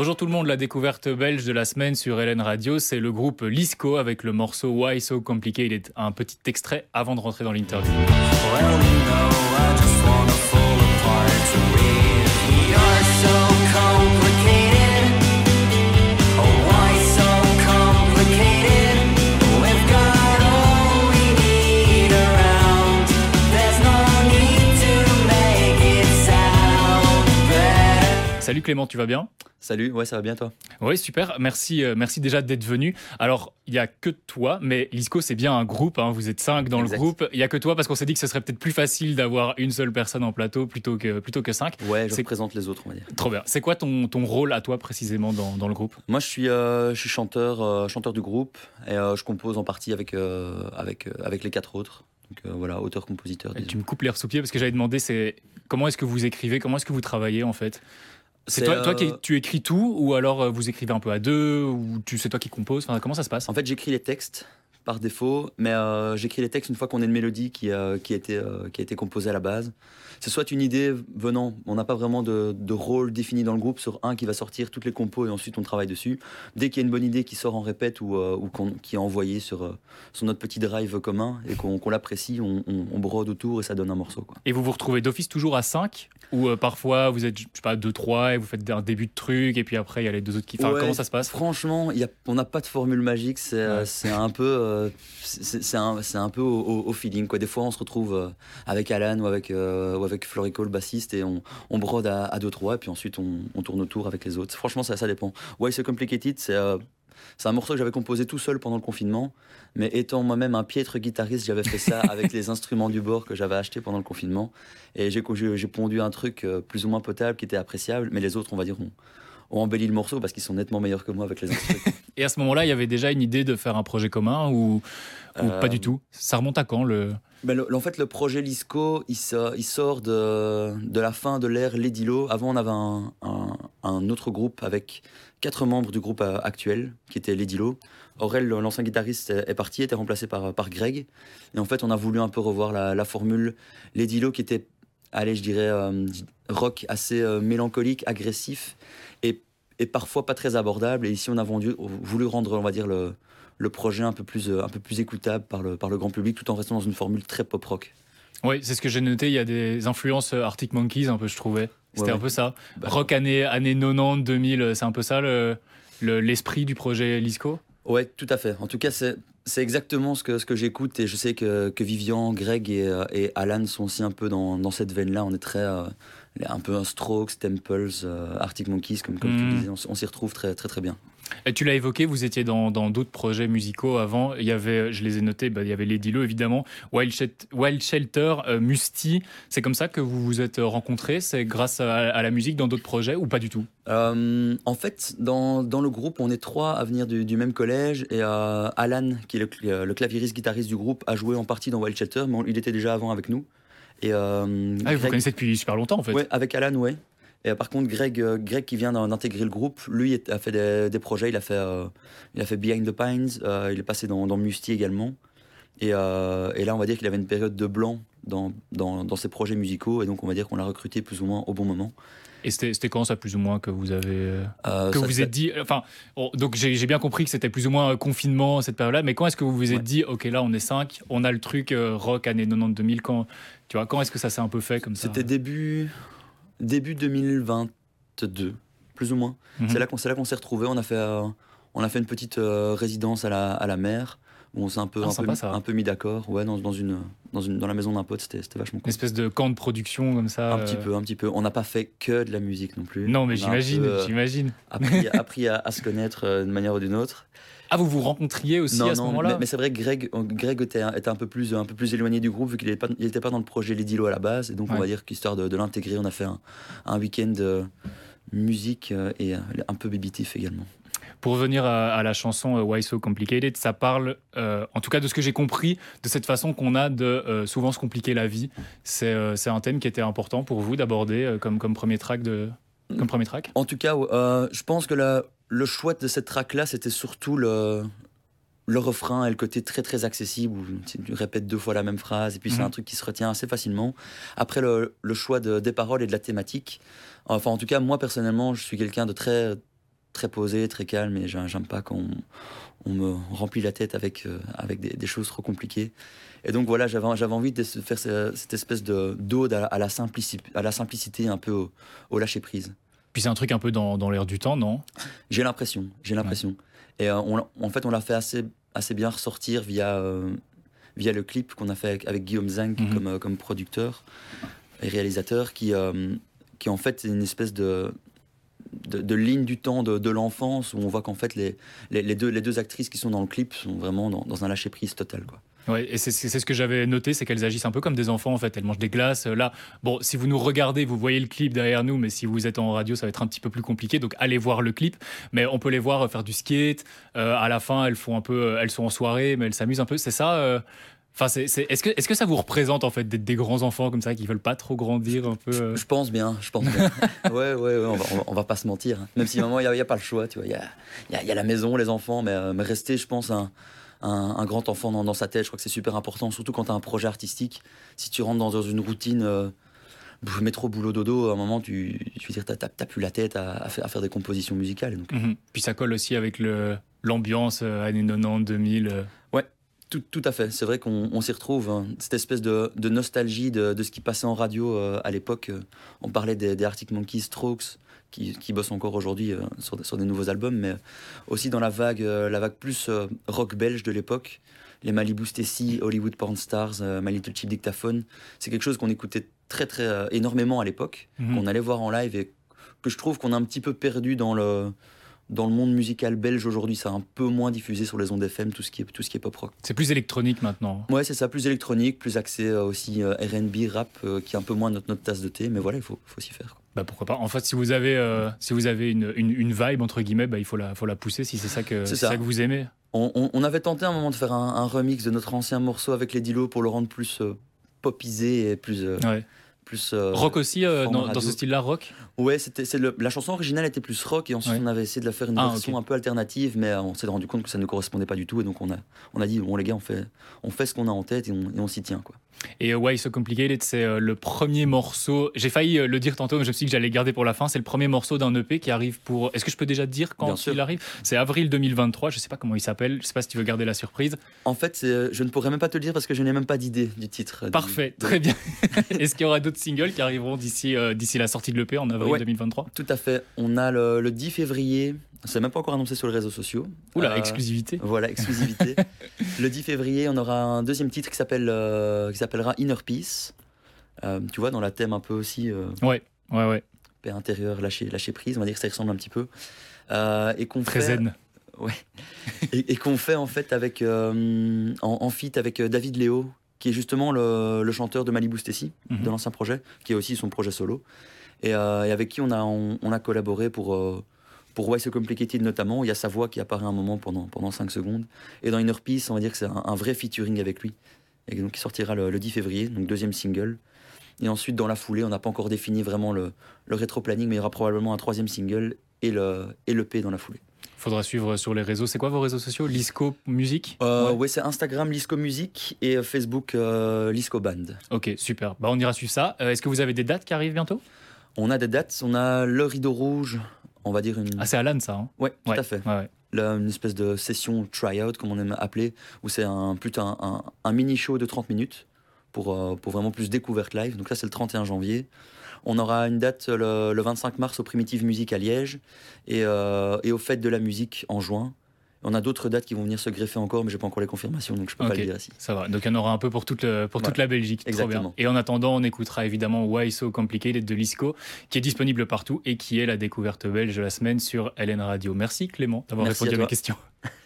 Bonjour tout le monde, la découverte belge de la semaine sur Hélène Radio, c'est le groupe Lisco avec le morceau Why So Complicated. Un petit extrait avant de rentrer dans l'interview. Salut Clément, tu vas bien? Salut, ouais, ça va bien toi? Oui, super. Merci, euh, merci déjà d'être venu. Alors, il n'y a que toi, mais l'ISCO, c'est bien un groupe. Hein. vous êtes cinq dans le groupe. Il n'y a que toi parce qu'on s'est dit que ce serait peut-être plus facile d'avoir une seule personne en plateau plutôt que, plutôt que cinq. Ouais, je représente les autres, on va dire. Trop bien. C'est quoi ton, ton rôle à toi précisément dans, dans le groupe? Moi, je suis, euh, je suis chanteur, euh, chanteur du groupe et je compose en partie avec, avec, avec les quatre autres. Donc voilà, auteur-compositeur. Tu me coupes l'air sous pied parce que j'avais demandé c'est comment est-ce que vous écrivez, comment est-ce que vous travaillez en fait? C'est toi, toi qui euh, tu écris tout ou alors euh, vous écrivez un peu à deux ou tu c'est toi qui composes enfin, Comment ça se passe? En fait, j'écris les textes par défaut, mais euh, j'écris les textes une fois qu'on a une mélodie qui, qui, a été, qui a été composée à la base c'est soit une idée venant, on n'a pas vraiment de, rôle défini dans le groupe sur un qui va sortir toutes les compos et ensuite on travaille dessus. Dès qu'il y a une bonne idée qui sort en répète ou, euh, qui est envoyée sur, euh, sur notre petit drive commun et qu'on l'apprécie, on, brode autour et ça donne un morceau. Quoi. Et vous vous retrouvez d'office toujours à 5 ou euh, parfois vous êtes, je sais pas, 2-3 et vous faites un début de truc et puis après il y a les deux autres qui. Enfin, comment ça se passe? Franchement, y a, on n'a pas de formule magique, c'est un peu, c'est un, un, peu au, feeling. Quoi. Des fois on se retrouve avec Alan ou avec, ou avec Florico, le bassiste et on, brode à, à deux trois et puis ensuite on, tourne autour avec les autres. Franchement, ça, ça dépend. Why So Complicated, c'est euh, c'est un morceau que j'avais composé tout seul pendant le confinement, mais étant moi-même un piètre guitariste, j'avais fait ça avec les instruments du bord que j'avais achetés pendant le confinement. Et j'ai pondu un truc euh, plus ou moins potable qui était appréciable, mais les autres, on va dire, ont, ont embelli le morceau parce qu'ils sont nettement meilleurs que moi avec les instruments. Et à ce moment-là, il y avait déjà une idée de faire un projet commun ou, ou pas du euh, tout? Ça remonte à quand le ben en fait, le projet Lisco, il, sort, de, de, la fin de l'ère Lady Avant, on avait un, un, autre groupe avec quatre membres du groupe euh, actuel, qui était Lady Aurel, l'ancien guitariste, est parti, était remplacé par, par Greg. Et en fait, on a voulu un peu revoir la, la formule Lady qui était, allez, je dirais, euh, rock assez euh, mélancolique, agressif, et, parfois pas très abordable. Et ici, on a vendu, voulu rendre, on va dire, le, le projet un peu plus, euh, un peu plus écoutable par le, par le grand public tout en restant dans une formule très pop rock. Oui, c'est ce que j'ai noté. Il y a des influences euh, Arctic Monkeys, un peu, je trouvais. C'était un peu ça. Bah, rock années, années 90, 2000, c'est un peu ça l'esprit du projet Lisco? Ouais, tout à fait. En tout cas, c'est exactement ce que, ce que j'écoute et je sais que, que Vivian, Greg et, euh, et, Alan sont aussi un peu dans, dans cette veine-là. On est très. Un peu un Strokes, Temples, Arctic Monkeys, comme, comme tu hmm. disais. On, on s'y retrouve très, très, très bien. Et tu l'as évoqué, vous étiez dans d'autres projets musicaux avant. Il y avait, je les ai notés, bah, il y avait Lady Lo évidemment, Wild, Shelter, euh, Musty. C'est comme ça que vous vous êtes rencontrés? C'est grâce à, la musique dans d'autres projets ou pas du tout? Euh, En fait, dans, dans, le groupe, on est trois à venir du, même collège et euh, Alan, qui est le, le clavieriste guitariste du groupe, a joué en partie dans Wild Shelter, mais il était déjà avant avec nous. Et, ah, vous connaissez depuis super longtemps en fait. Avec Alan, ouais. Et par contre, Greg, euh, Greg qui vient d'intégrer le groupe, lui a fait des, projets. Il a fait, euh, il a fait Behind the Pines. Euh, il est passé dans, dans Musty également. Et, et, là, on va dire qu'il avait une période de blanc dans, dans, dans, ses projets musicaux. Et donc, on va dire qu'on l'a recruté plus ou moins au bon moment. Et c'était quand ça plus ou moins que vous avez que vous êtes dit enfin donc j'ai bien compris que c'était plus ou moins confinement cette période-là mais quand est-ce que vous vous êtes dit ok là on est 5 on a le truc rock année 90 2000 quand tu vois quand est-ce que ça s'est un peu fait comme ça? C'était début début 2022, plus ou moins. Mhm. C'est là qu'on s'est retrouvés. On a fait, euh, on a fait une petite euh, résidence à la, à la mer où on s'est un peu, ah, un, peu, mis d'accord. Ouais, dans, dans, une, dans, une, dans la maison d'un pote, c'était vachement cool. Une espèce de camp de production comme ça. Un petit euh. peu, un petit peu. On n'a pas fait que de la musique non plus. Non, mais j'imagine, j'imagine. Appris, appris à, à, se connaître d'une manière ou d'une autre. Ah, vous vous rencontriez aussi à ce moment-là Mais, mais c'est vrai que Greg, Greg était, était, un, peu plus, un peu plus éloigné du groupe vu qu'il n'était pas, pas, dans le projet Les Dilo à la base. Et donc, on va dire qu'histoire de, de l'intégrer, on a fait un, un week-end de musique euh, et euh, un peu bébitif également. Pour revenir à, la chanson euh, Why So Complicated, ça parle, en tout cas de ce que j'ai compris, de cette façon qu'on a de souvent se compliquer la vie. C'est un thème qui était important pour vous d'aborder comme, comme premier track de, comme premier track? En tout cas, je pense que la, le choix de cette track-là, c'était surtout le, le refrain et le côté très très accessible où tu répètes deux fois la même phrase et puis c'est mhm. un truc qui se retient assez facilement. Après le, choix de, des paroles et de la thématique, enfin en tout cas moi personnellement je suis quelqu'un de très très posé, très calme, et j'aime pas quand on, me remplit la tête avec, euh, avec des, choses trop compliquées. Et donc voilà, j'avais envie de faire cette espèce d'ode à, la simplicité, à la simplicité, un peu au, lâcher prise. Puis c'est un truc un peu dans, dans l'air du temps, non? J'ai l'impression, j'ai l'impression. Et euh, en fait, on l'a fait assez, assez bien ressortir via, euh, via le clip qu'on a fait avec, Guillaume Zang mhm. comme, comme producteur et réalisateur, qui, qui en fait est une espèce de, de, ligne du temps de, l'enfance où on voit qu'en fait les, les, deux, les deux actrices qui sont dans le clip sont vraiment dans, un lâcher prise total quoi. Ouais, et c'est ce que j'avais noté, c'est qu'elles agissent un peu comme des enfants en fait. Elles mangent des glaces. Là, bon, si vous nous regardez, vous voyez le clip derrière nous, mais si vous êtes en radio, ça va être un petit peu plus compliqué. Donc allez voir le clip. Mais on peut les voir faire du skate. Euh, à la fin, elles font un peu, elles sont en soirée, mais elles s'amusent un peu. C'est ça. Euh, Enfin, c'est, est-ce que, est-ce que ça vous représente en fait d'être des grands enfants comme ça qui veulent pas trop grandir un peu euh je, pense bien, je pense bien. ouais, ouais, ouais on, va, on, va, pas se mentir. Hein. Même si moment il n'y a, pas le choix, tu vois. Il y a, y, y a, la maison, les enfants, mais, euh, mais rester, je pense, un, un, grand enfant dans, dans, sa tête, je crois que c'est super important, surtout quand tu as un projet artistique. Si tu rentres dans une routine. Euh, métro, boulot, dodo, à un moment, tu, tu veux dire, t'as, plus la tête à, faire, à, faire, des compositions musicales. Donc. Mhm. Puis ça colle aussi avec l'ambiance années 90, 2000. Ouais, tout, à fait. C'est vrai qu'on s'y retrouve. Hein. Cette espèce de, nostalgie de, ce qui passait en radio euh, à l'époque. Euh, on parlait des, Arctic Monkeys, Strokes, qui, bossent encore aujourd'hui euh, sur, des nouveaux albums, mais aussi dans la vague, la vague plus rock belge de l'époque. Les Malibu Stacy, Hollywood Porn Stars, My Little Cheap Dictaphone. C'est quelque chose qu'on écoutait très, très énormément à l'époque, mhm. qu'on allait voir en live et que je trouve qu'on a un petit peu perdu dans le dans le monde musical belge aujourd'hui, ça a un peu moins diffusé sur les ondes FM, tout ce qui est, tout ce qui est pop rock. C'est plus électronique maintenant. Ouais, c'est ça, plus électronique, plus accès euh, aussi euh, RB, rap, euh, qui est un peu moins notre, notre tasse de thé, mais voilà, il faut, faut s'y faire. Bah pourquoi pas. En fait, si vous avez, si vous avez une, une, vibe, entre guillemets, bah, il faut la, faut la pousser si c'est ça, que, ça. que vous aimez. On, on, avait tenté un moment de faire un, remix de notre ancien morceau avec les Dilo pour le rendre plus popisé et plus. Ouais plus. Euh, rock aussi, euh, dans, ce style-là, rock Ouais, c'était, c'est la chanson originale était plus rock et ensuite on avait essayé de la faire une ah, version un peu alternative, mais on s'est rendu compte que ça ne correspondait pas du tout et donc on a, on a dit bon les gars, on fait, on fait ce qu'on a en tête et on, et on s'y tient quoi. Et Why So Complicated, c'est euh, le premier morceau. J'ai failli euh, le dire tantôt, mais je me suis dit que j'allais garder pour la fin. C'est le premier morceau d'un EP qui arrive pour. Est-ce que je peux déjà dire quand il arrive? C'est avril 2023. Je sais pas comment il s'appelle. Je sais pas si tu veux garder la surprise. En fait, euh, je ne pourrais même pas te le dire parce que je n'ai même pas d'idée du titre. Parfait, très bien. Est-ce qu'il y aura d'autres singles qui arriveront d'ici d'ici la sortie de l'EP en avril 2023 Tout à fait. On a le, le 10 février c'est même pas encore annoncé sur les réseaux sociaux. Oula, euh, exclusivité. Voilà, exclusivité. le 10 février, on aura un deuxième titre qui s'appelle euh, qui s'appellera Inner Peace. Euh, tu vois, dans la thème un peu aussi. ouais, ouais, ouais. Paix intérieure, lâcher, lâcher prise. On va dire que ça ressemble un petit peu. et qu'on Très zen. Ouais. et, qu'on fait en fait avec en, en feat avec David Léo, qui est justement le, chanteur de Malibu Stacy, de mhm. l'ancien projet, qui est aussi son projet solo, et, avec qui on a on a collaboré pour pour Why So Complicated notamment, il y a sa voix qui apparaît un moment pendant, pendant 5 secondes. Et dans Inner Peace, on va dire que c'est un, vrai featuring avec lui. Et donc il sortira le, 10 février, donc deuxième single. Et ensuite, dans la foulée, on n'a pas encore défini vraiment le, le rétro-planning, mais il y aura probablement un troisième single et le, et le P dans la foulée. Faudra suivre sur les réseaux. C'est quoi vos réseaux sociaux? Lisco Musique euh, ouais, c'est Instagram Lisco Musique et euh, Facebook euh, Lisco Band. Ok, super. Bah, on ira suivre ça. Est-ce que vous avez des dates qui arrivent bientôt? On a des dates. On a Le Rideau Rouge on va dire une. Ah, c'est Alan, ça hein ouais, tout à fait. Là, une espèce de session try-out, comme on aime appeler, où c'est un, plutôt un, mini-show de 30 minutes pour, euh, pour vraiment plus découverte live. Donc, ça, c'est le 31 janvier. On aura une date le, 25 mars au Primitive Musique à Liège et, euh, et au Fête de la Musique en juin. On a d'autres dates qui vont venir se greffer encore, mais j'ai pas encore les confirmations, donc je peux pas le dire ici. Ça va. Donc il y en aura un peu pour toute, pour toute la Belgique. Exactement. Trop bien. Et en attendant, on écoutera évidemment Why So Complicated de Lisco, qui est disponible partout et qui est la découverte belge de la semaine sur LN Radio. Merci Clément d'avoir répondu à, mes questions.